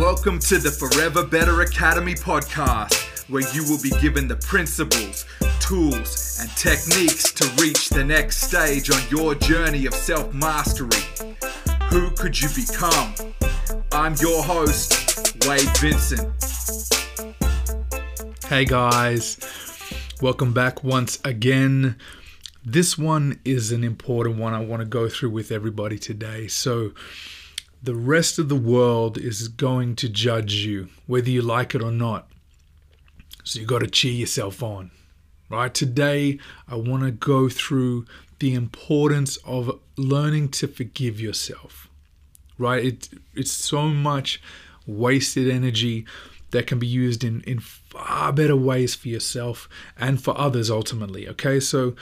Welcome to the Forever Better Academy podcast, where you will be given the principles, tools, and techniques to reach the next stage on your journey of self mastery. Who could you become? I'm your host, Wade Vincent. Hey guys, welcome back once again. This one is an important one I want to go through with everybody today. So, the rest of the world is going to judge you, whether you like it or not. So you've got to cheer yourself on. Right? Today, I want to go through the importance of learning to forgive yourself. Right? It, it's so much wasted energy that can be used in, in far better ways for yourself and for others ultimately. Okay, so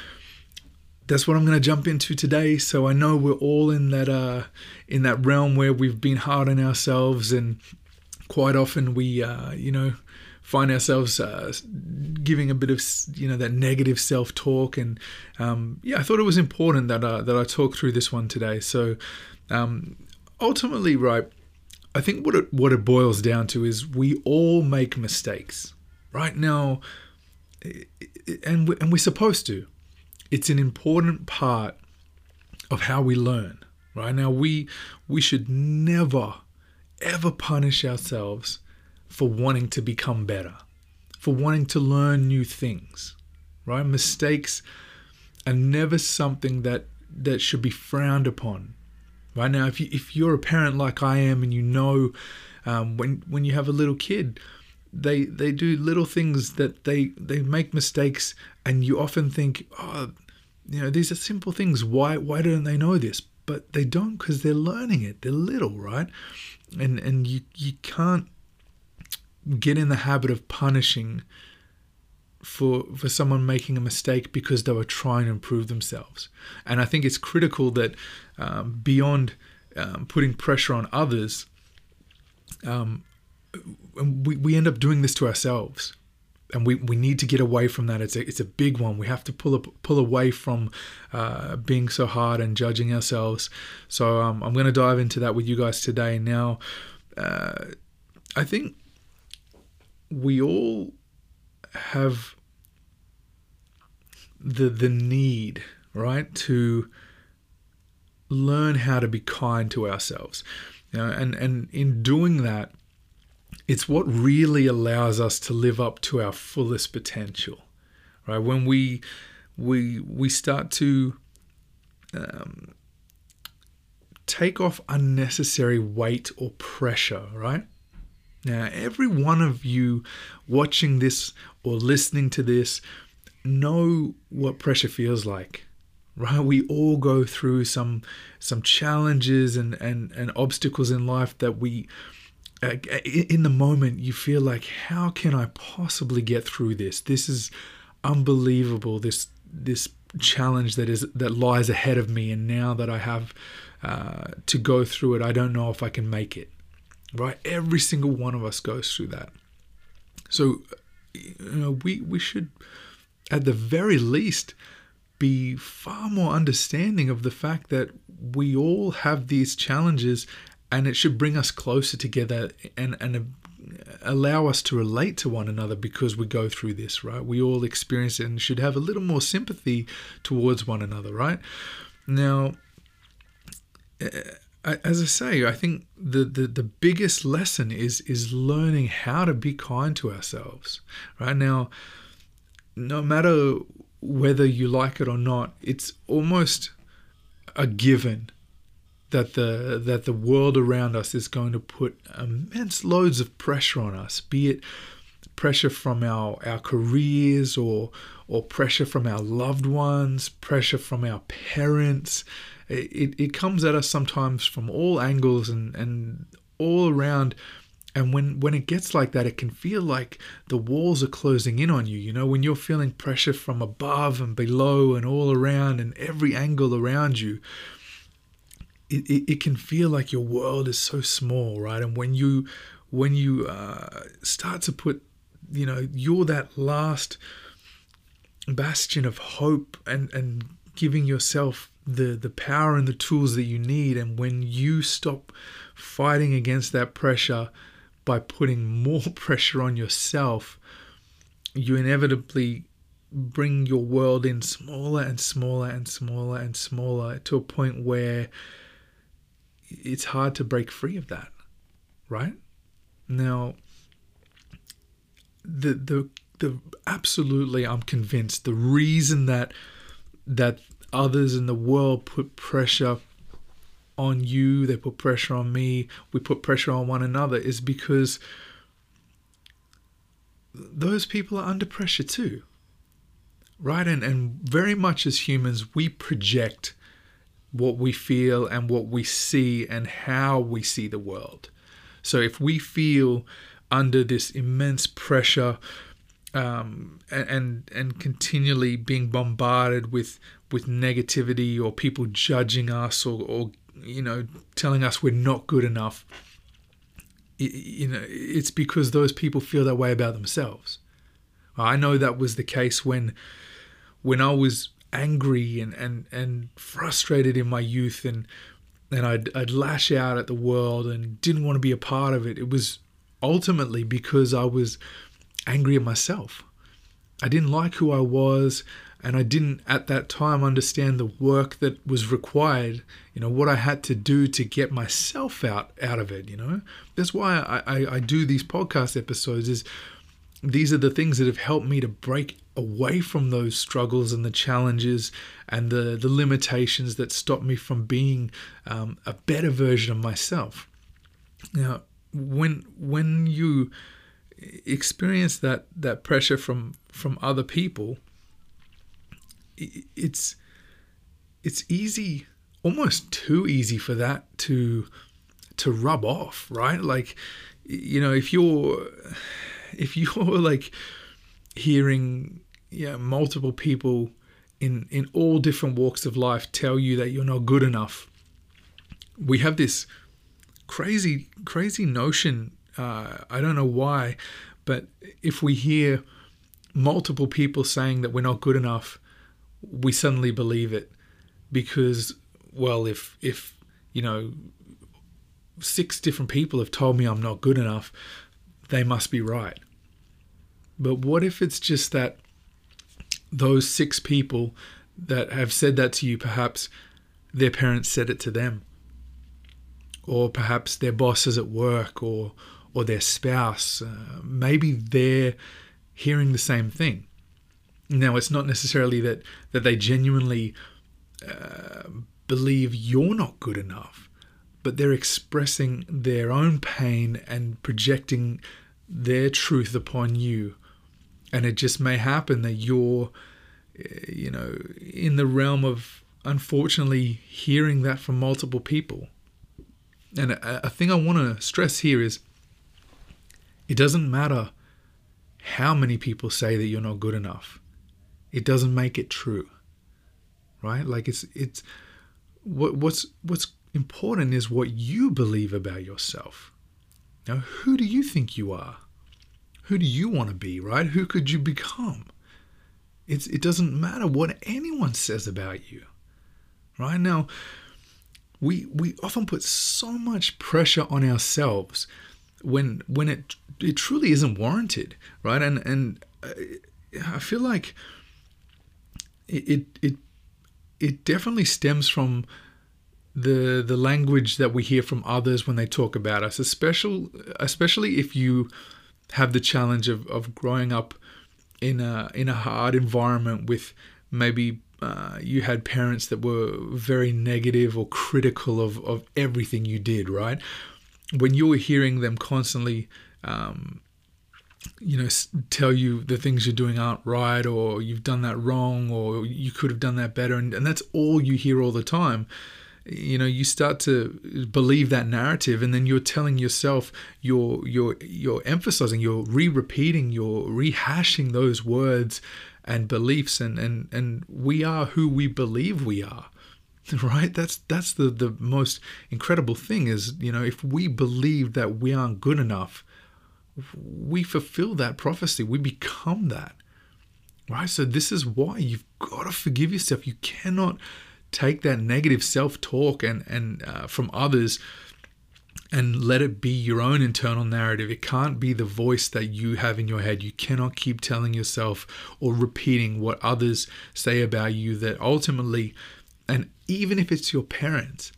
that's what I'm going to jump into today. So I know we're all in that uh, in that realm where we've been hard on ourselves, and quite often we, uh, you know, find ourselves uh, giving a bit of you know that negative self talk. And um, yeah, I thought it was important that uh, that I talk through this one today. So um, ultimately, right, I think what it what it boils down to is we all make mistakes, right now, and and we're supposed to it's an important part of how we learn right? Now we we should never ever punish ourselves for wanting to become better for wanting to learn new things right? Mistakes are never something that that should be frowned upon right? Now if you if you're a parent like I am and you know um, when when you have a little kid they they do little things that they they make mistakes and you often think oh you know these are simple things. Why why don't they know this? But they don't because they're learning it. They're little right? And and you you can't get in the habit of punishing for for someone making a mistake because they were trying to improve themselves. And i think it's critical that um, beyond um, putting pressure on others um, we, we end up doing this to ourselves and we, we need to get away from that. It's a, it's a big one. We have to pull up, pull away from uh, being so hard and judging ourselves. So um, I'm going to dive into that with you guys today. Now, uh, I think we all have the the need, right, to learn how to be kind to ourselves. You know, and and in doing that, it's what really allows us to live up to our fullest potential right? When we we we start to um, take off unnecessary weight or pressure right? Now every one of you watching this or listening to this know what pressure feels like right? We all go through some some challenges and and and obstacles in life that we in the moment you feel like how can i possibly get through this? This is unbelievable this this challenge that is that lies ahead of me and now that i have uh, to go through it i don't know if i can make it. Right? Every single one of us goes through that. So you know we we should at the very least be far more understanding of the fact that we all have these challenges and it should bring us closer together and and allow us to relate to one another because we go through this right? We all experience it and should have a little more sympathy towards one another right? Now uh, uh, as i say i think the, the the biggest lesson is is learning how to be kind to ourselves right? Now no matter whether you like it or not it's almost a given that the that the world around us is going to put immense loads of pressure on us, be it pressure from our, our careers or or pressure from our loved ones, pressure from our parents. It, it comes at us sometimes from all angles and, and all around. And when, when it gets like that, it can feel like the walls are closing in on you. You know, when you're feeling pressure from above and below and all around and every angle around you, it, it, it, can feel like your world is so small, right? And when you when you uh, start to put, you know, you're that last bastion of hope and and giving yourself the the power and the tools that you need, and when you stop fighting against that pressure by putting more pressure on yourself, you inevitably bring your world in smaller and smaller and smaller and smaller to a point where it's hard to break free of that, right? Now, the the the absolutely, I'm convinced the reason that that others in the world put pressure on you, they put pressure on me, we put pressure on one another is because those people are under pressure too. Right? And and very much as humans, we project what we feel and what we see and how we see the world. So if we feel under this immense pressure um, and, and continually being bombarded with with negativity or people judging us or, or you know telling us we're not good enough you know it's because those people feel that way about themselves i know that was the case when when i was angry and and and frustrated in my youth and and I'd, I'd lash out at the world and didn't want to be a part of it it was ultimately because i was angry at myself. I didn't like who I was, and I didn't at that time understand the work that was required, you know, what I had to do to get myself out out of it, you know. That's why I, I, I do these podcast episodes is these are the things that have helped me to break away from those struggles and the challenges and the, the limitations that stop me from being um, a better version of myself. Now, when when you experience that that pressure from from other people it's it's easy almost too easy for that to to rub off right like you know if you're if you're like hearing yeah multiple people in in all different walks of life tell you that you're not good enough we have this crazy crazy notion uh, I don't know why, but if we hear multiple people saying that we're not good enough, we suddenly believe it because, well, if if you know six different people have told me I'm not good enough, they must be right. But what if it's just that those six people that have said that to you, perhaps their parents said it to them, or perhaps their bosses at work, or or their spouse, uh, maybe they're hearing the same thing. Now, it's not necessarily that, that they genuinely uh, believe you're not good enough, but they're expressing their own pain and projecting their truth upon you. And it just may happen that you're, uh, you know, in the realm of unfortunately hearing that from multiple people. And a, a thing I want to stress here is it doesn't matter how many people say that you're not good enough. It doesn't make it true. Right? Like it's it's what what's what's important is what you believe about yourself. Now, who do you think you are? Who do you want to be, right? Who could you become? It's it doesn't matter what anyone says about you. Right? Now, we we often put so much pressure on ourselves when when it it truly isn't warranted, right? And and uh, I feel like it it it definitely stems from the the language that we hear from others when they talk about us, especially especially if you have the challenge of, of growing up in a in a hard environment with maybe uh, you had parents that were very negative or critical of, of everything you did, right? when you're hearing them constantly, um, you know, tell you the things you're doing aren't right, or you've done that wrong, or you could have done that better, and, and that's all you hear all the time. You know, you start to believe that narrative, and then you're telling yourself, you're you're you're emphasizing, you're re-repeating, you're rehashing those words and beliefs, and and and we are who we believe we are right? That's that's the the most incredible thing is you know if we believe that we aren't good enough we fulfill that prophecy we become that right? So this is why you've got to forgive yourself. You cannot take that negative self-talk and and uh, from others and let it be your own internal narrative. It can't be the voice that you have in your head. You cannot keep telling yourself or repeating what others say about you that ultimately, and even if it's your parents,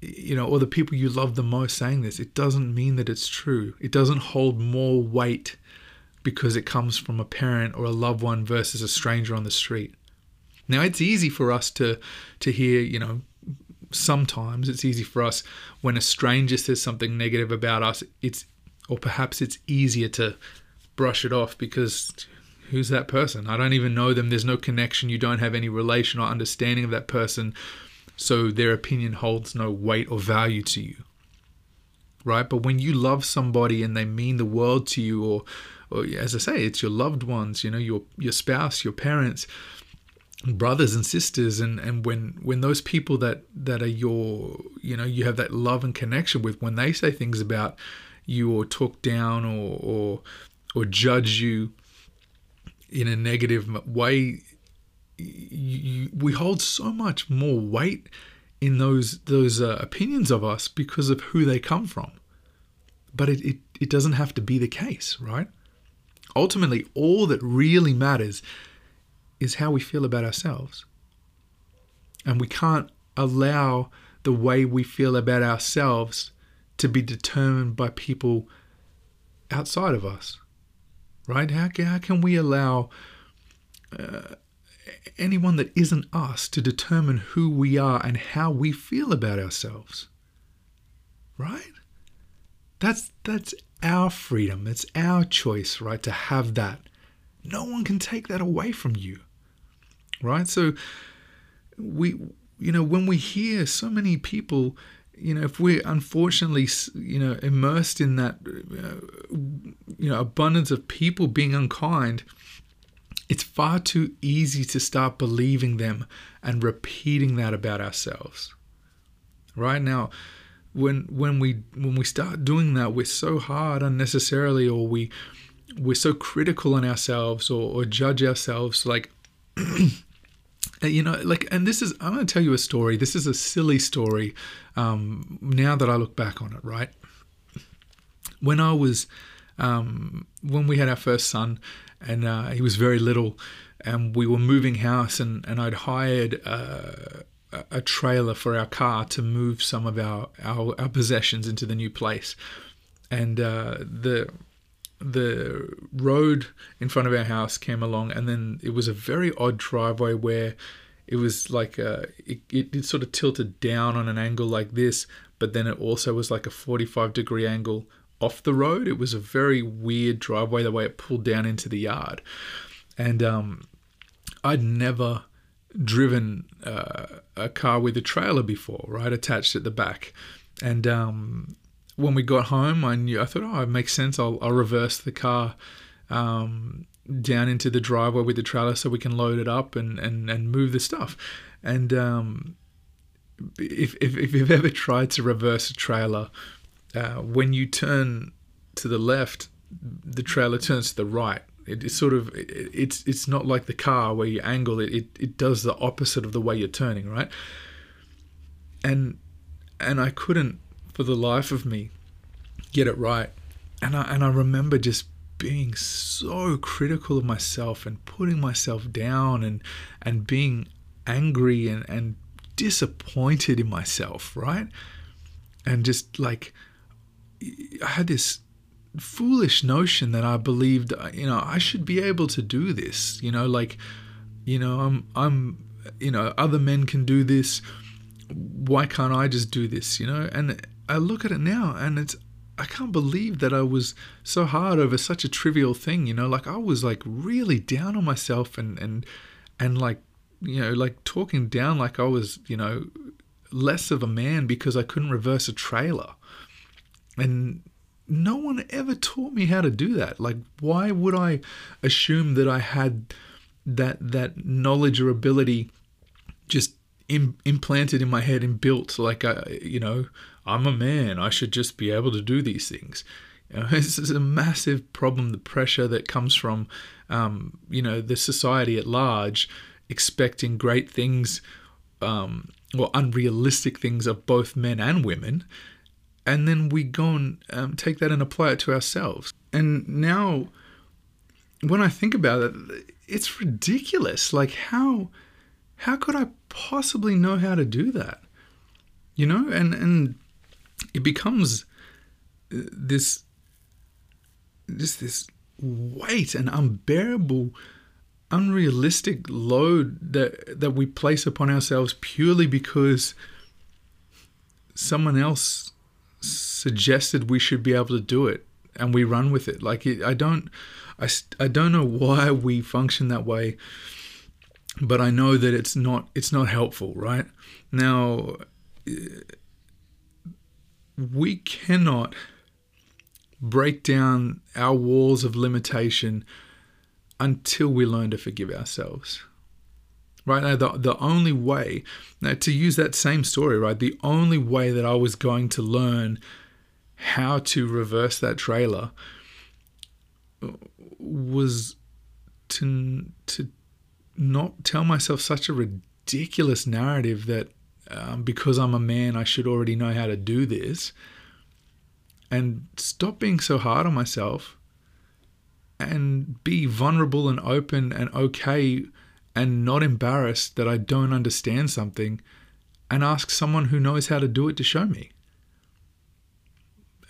you know, or the people you love the most saying this, it doesn't mean that it's true. It doesn't hold more weight because it comes from a parent or a loved one versus a stranger on the street. Now, it's easy for us to to hear, you know, sometimes it's easy for us when a stranger says something negative about us, it's or perhaps it's easier to brush it off because who's that person? I don't even know them. There's no connection. You don't have any relation or understanding of that person. So their opinion holds no weight or value to you. Right? But when you love somebody and they mean the world to you, or, or as I say, it's your loved ones, you know, your your spouse, your parents, brothers and sisters and and when when those people that that are your you know you have that love and connection with when they say things about you or talk down or or or judge you in a negative way you, we hold so much more weight in those those uh, opinions of us because of who they come from. But it, it it doesn't have to be the case right? Ultimately all that really matters is how we feel about ourselves. And we can't allow the way we feel about ourselves to be determined by people outside of us. Right? How, how can we allow uh, anyone that isn't us to determine who we are and how we feel about ourselves? Right? That's that's our freedom. It's our choice, right, to have that. No one can take that away from you right? So we, you know, when we hear so many people, you know, if we're unfortunately, you know, immersed in that, uh, you know, abundance of people being unkind, it's far too easy to start believing them and repeating that about ourselves. Right now, when when we when we start doing that, we're so hard unnecessarily, or we we're so critical on ourselves, or, or judge ourselves like. Uh, you know, like, and this is, I'm going to tell you a story. This is a silly story um, now that I look back on it, right? When I was, um, when we had our first son, and uh, he was very little, and we were moving house, and, and I'd hired uh, a trailer for our car to move some of our, our, our possessions into the new place. And uh, the the road in front of our house came along, and then it was a very odd driveway where it was like uh, it, it, it sort of tilted down on an angle like this, but then it also was like a 45 degree angle off the road. It was a very weird driveway the way it pulled down into the yard, and um, I'd never driven uh, a car with a trailer before, right, attached at the back, and um, when we got home, I knew I thought, oh, it makes sense. I'll, I'll reverse the car um, down into the driveway with the trailer so we can load it up and and, and move the stuff. And um, if, if if you've ever tried to reverse a trailer, uh, when you turn to the left, the trailer turns to the right. It, it's sort of it, it's it's not like the car where you angle it. It it does the opposite of the way you're turning, right? And and I couldn't for the life of me get it right. And I and I remember just being so critical of myself and putting myself down and and being angry and, and disappointed in myself, right? And just like I had this foolish notion that I believed, you know, I should be able to do this, you know, like, you know, I'm I'm you know, other men can do this. Why can't I just do this, you know? And I look at it now and it's I can't believe that I was so hard over such a trivial thing, you know, like I was like really down on myself and and and like you know, like talking down like I was, you know, less of a man because I couldn't reverse a trailer. And no one ever taught me how to do that. Like why would I assume that I had that that knowledge or ability just Im- implanted in my head and built like I, you know, I'm a man. I should just be able to do these things. You know, this is a massive problem. The pressure that comes from, um, you know, the society at large expecting great things, um, or unrealistic things of both men and women, and then we go and um, take that and apply it to ourselves. And now, when I think about it, it's ridiculous. Like how how could I possibly know how to do that? You know, and and it becomes uh, this just this weight and unbearable unrealistic load that that we place upon ourselves purely because someone else suggested we should be able to do it and we run with it like it, i don't I, I don't know why we function that way but i know that it's not it's not helpful right now we cannot break down our walls of limitation until we learn to forgive ourselves. Right now, the, the only way, now to use that same story, right, the only way that I was going to learn how to reverse that trailer was to, to not tell myself such a ridiculous narrative that um, because I'm a man, I should already know how to do this. And stop being so hard on myself and be vulnerable and open and okay and not embarrassed that I don't understand something and ask someone who knows how to do it to show me.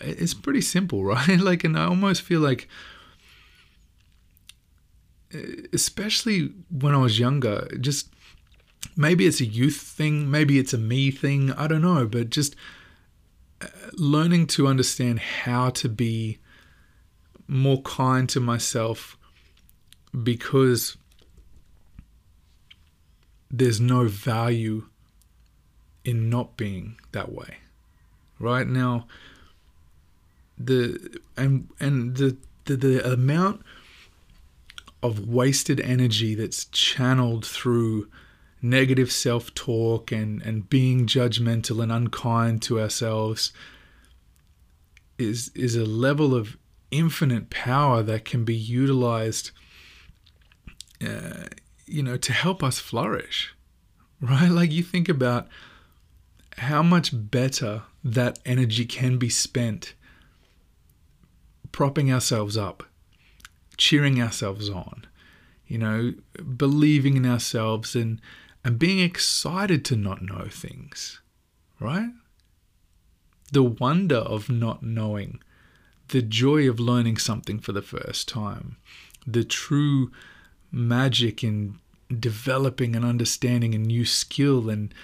It's pretty simple, right? Like, and I almost feel like, especially when I was younger, just maybe it's a youth thing, maybe it's a me thing, I don't know, but just uh, learning to understand how to be more kind to myself because there's no value in not being that way. Right now the and and the the, the amount of wasted energy that's channeled through negative self talk and, and being judgmental and unkind to ourselves is is a level of infinite power that can be utilized uh, you know to help us flourish right? Like you think about how much better that energy can be spent propping ourselves up cheering ourselves on you know believing in ourselves and and being excited to not know things, right? The wonder of not knowing, the joy of learning something for the first time, the true magic in developing and understanding a new skill and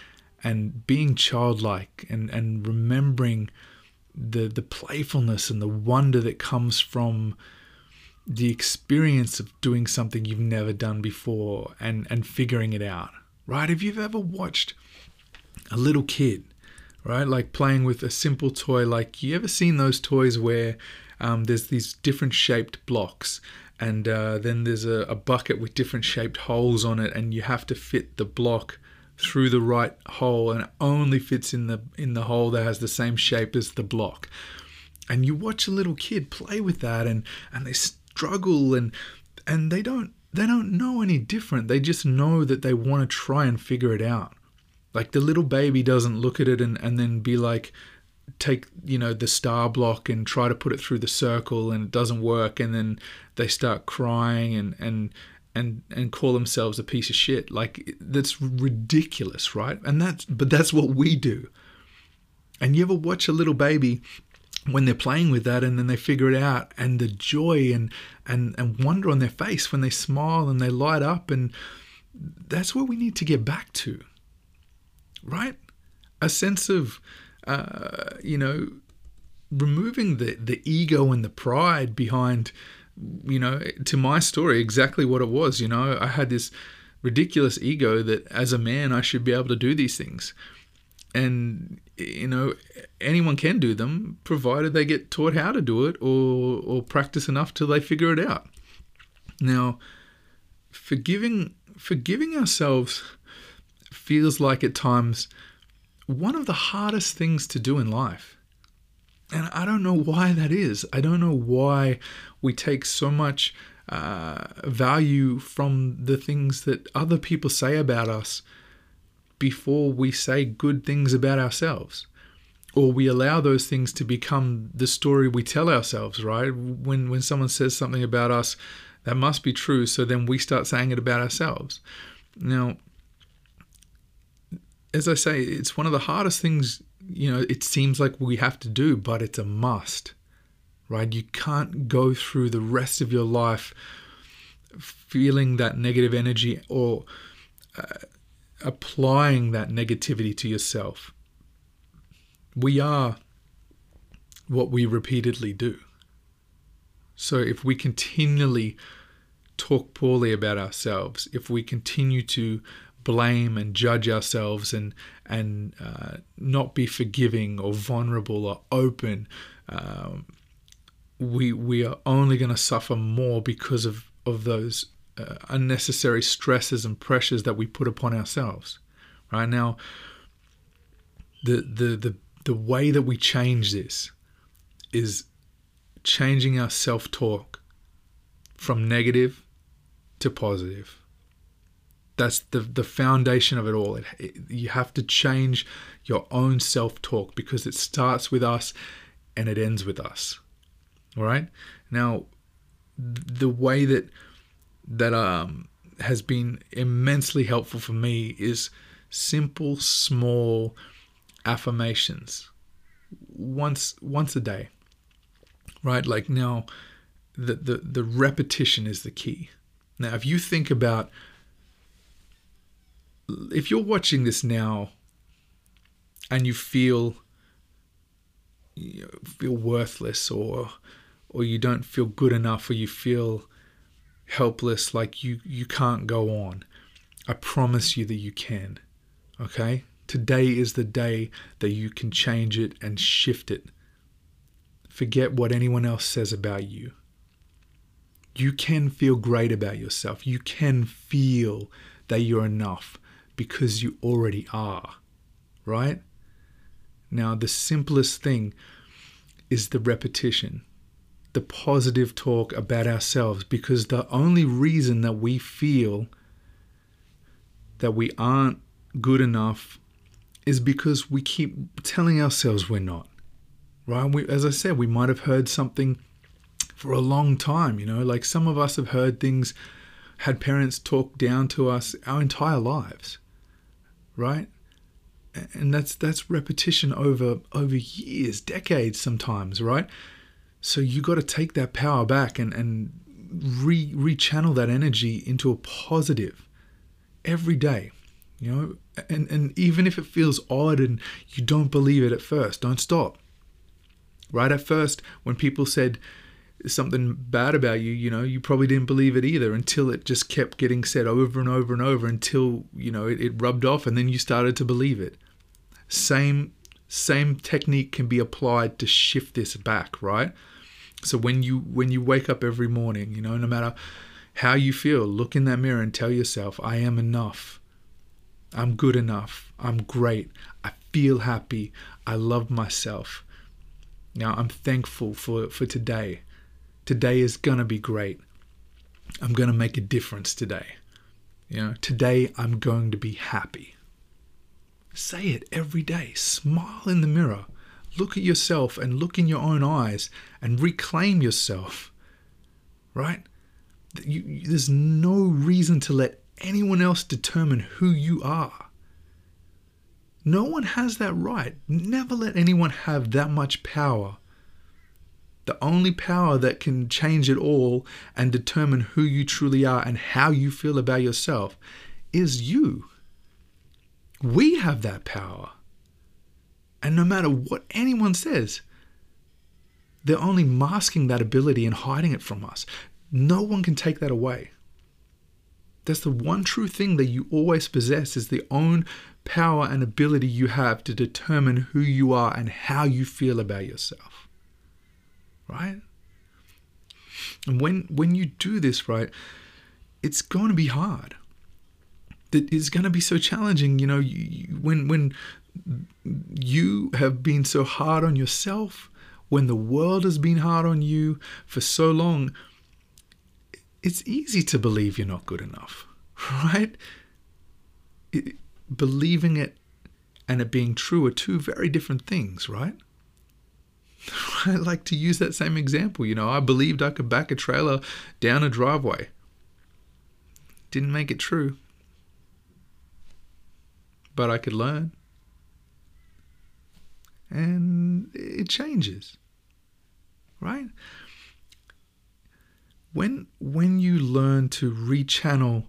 and being childlike and, and remembering the the playfulness and the wonder that comes from the experience of doing something you've never done before and and figuring it out right? If you've ever watched a little kid, right, like playing with a simple toy, like you ever seen those toys where um, there's these different shaped blocks and uh, then there's a, a bucket with different shaped holes on it and you have to fit the block through the right hole and it only fits in the in the hole that has the same shape as the block and you watch a little kid play with that and and they struggle and and they don't they don't know any different. They just know that they want to try and figure it out. Like the little baby doesn't look at it and, and then be like, take, you know, the star block and try to put it through the circle and it doesn't work. And then they start crying and, and, and, and call themselves a piece of shit. Like that's ridiculous, right? And that's, but that's what we do. And you ever watch a little baby when they're playing with that and then they figure it out and the joy and and and wonder on their face when they smile and they light up and that's what we need to get back to right? A sense of uh, you know removing the the ego and the pride behind you know to my story exactly what it was you know? I had this ridiculous ego that as a man i should be able to do these things and you know anyone can do them provided they get taught how to do it or or practice enough till they figure it out. Now forgiving forgiving ourselves feels like at times one of the hardest things to do in life. And i don't know why that is. I don't know why we take so much uh, value from the things that other people say about us before we say good things about ourselves. or we allow those things to become the story we tell ourselves, right? When when someone says something about us, that must be true, so then we start saying it about ourselves. Now, as I say, it's one of the hardest things, you know, it seems like we have to do, but it's a must. Right? You can't go through the rest of your life feeling that negative energy or uh, applying that negativity to yourself we are what we repeatedly do. So if we continually talk poorly about ourselves, if we continue to blame and judge ourselves and and uh, not be forgiving or vulnerable or open, um, we we are only going to suffer more because of of those uh, unnecessary stresses and pressures that we put upon ourselves. Right now, the the the the way that we change this is changing our self talk from negative to positive. That's the, the foundation of it all. It, it, you have to change your own self talk because it starts with us and it ends with us. All right? Now, the way that that um, has been immensely helpful for me is simple, small affirmations. Once once a day right? Like now the, the the repetition is the key. Now if you think about if you're watching this now and you feel you feel worthless or or you don't feel good enough or you feel helpless like you you can't go on i promise you that you can okay Today is the day that you can change it and shift it. Forget what anyone else says about you. You can feel great about yourself. You can feel that you're enough because you already are, right? Now, the simplest thing is the repetition, the positive talk about ourselves, because the only reason that we feel that we aren't good enough is because we keep telling ourselves we're not. Right? We, as I said, we might have heard something for a long time, you know, like some of us have heard things, had parents talk down to us our entire lives. Right? And that's that's repetition over over years, decades sometimes, right? So you got to take that power back and and re rechannel that energy into a positive every day you know? And and even if it feels odd and you don't believe it at first don't stop. Right at first when people said something bad about you you know you probably didn't believe it either until it just kept getting said over and over and over until you know it, it rubbed off and then you started to believe it. Same same technique can be applied to shift this back right so when you when you wake up every morning you know no matter how you feel look in that mirror and tell yourself i am enough I'm good enough. I'm great. I feel happy. I love myself. Now I'm thankful for, for today. Today is gonna be great. I'm gonna make a difference today. You know, today I'm going to be happy. Say it every day. Smile in the mirror. Look at yourself and look in your own eyes and reclaim yourself. Right? You, there's no reason to let anyone else determine who you are. No one has that right. Never let anyone have that much power. The only power that can change it all and determine who you truly are and how you feel about yourself is you. We have that power. And no matter what anyone says, they're only masking that ability and hiding it from us. No one can take that away. That's the one true thing that you always possess is the own power and ability you have to determine who you are and how you feel about yourself. Right? And when when you do this right, it's going to be hard. It's going to be so challenging, you know, you, when when you have been so hard on yourself, when the world has been hard on you for so long, it's easy to believe you're not good enough, right? It, believing it and it being true are two very different things, right? I like to use that same example. You know, I believed I could back a trailer down a driveway. Didn't make it true. But I could learn. And it changes. Right? When when you learn to rechannel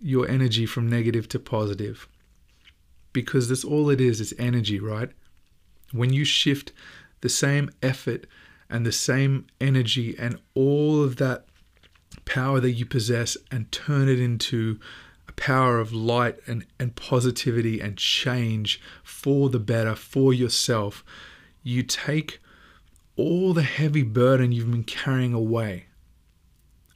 your energy from negative to positive, because that's all it is, it's energy, right? When you shift the same effort and the same energy and all of that power that you possess and turn it into power of light and, and positivity and change for the better for yourself, you take all the heavy burden you've been carrying away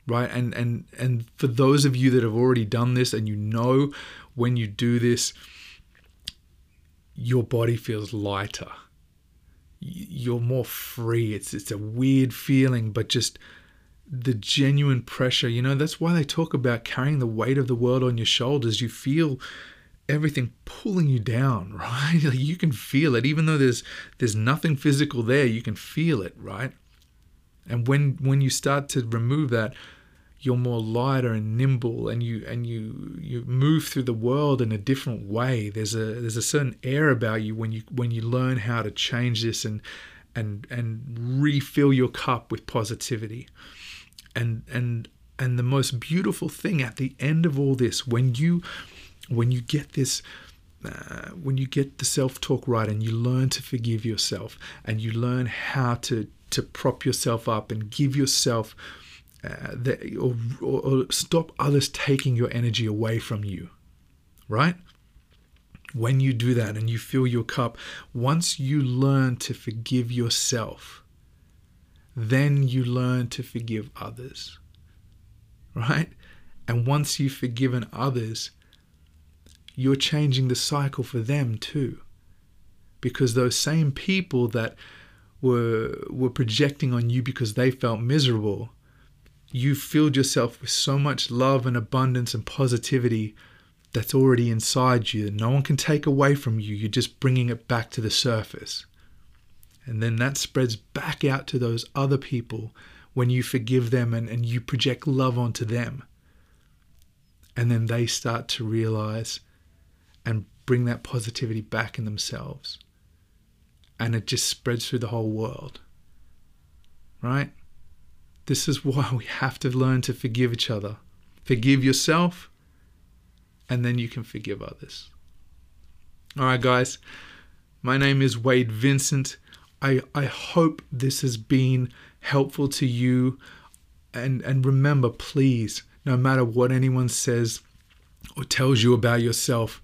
right? And and and for those of you that have already done this and you know when you do this your body feels lighter. You're more free. It's it's a weird feeling but just the genuine pressure. You know that's why they talk about carrying the weight of the world on your shoulders. You feel everything pulling you down right? Like you can feel it. Even though there's there's nothing physical there you can feel it right? And when when you start to remove that you're more lighter and nimble and you and you you move through the world in a different way. There's a there's a certain air about you when you when you learn how to change this and and and refill your cup with positivity and and and the most beautiful thing at the end of all this when you when you get this uh, when you get the self-talk right and you learn to forgive yourself and you learn how to to prop yourself up and give yourself uh, that, or, or, or stop others taking your energy away from you, right? When you do that and you fill your cup, once you learn to forgive yourself, then you learn to forgive others, right? And once you've forgiven others, you're changing the cycle for them too. Because those same people that were were projecting on you because they felt miserable, you filled yourself with so much love and abundance and positivity that's already inside you no one can take away from you. You're just bringing it back to the surface. And then that spreads back out to those other people when you forgive them and, and you project love onto them. And then they start to realize and bring that positivity back in themselves. And it just spreads through the whole world. Right? This is why we have to learn to forgive each other. Forgive yourself, and then you can forgive others. All right, guys. My name is Wade Vincent. I, I hope this has been helpful to you. And, and remember, please, no matter what anyone says or tells you about yourself,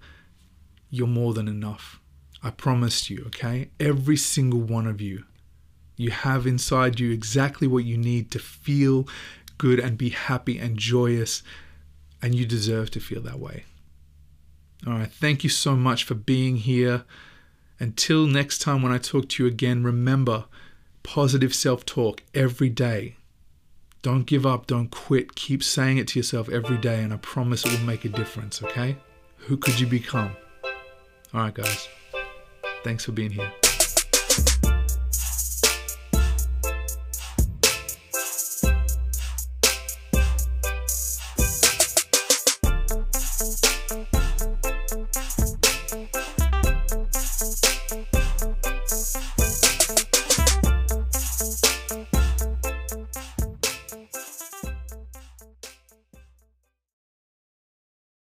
you're more than enough. I promise you, okay? Every single one of you you have inside you exactly what you need to feel good and be happy and joyous, and you deserve to feel that way. All right, thank you so much for being here. Until next time, when I talk to you again, remember positive self talk every day. Don't give up, don't quit. Keep saying it to yourself every day, and I promise it will make a difference, okay? Who could you become? All right, guys. Thanks for being here.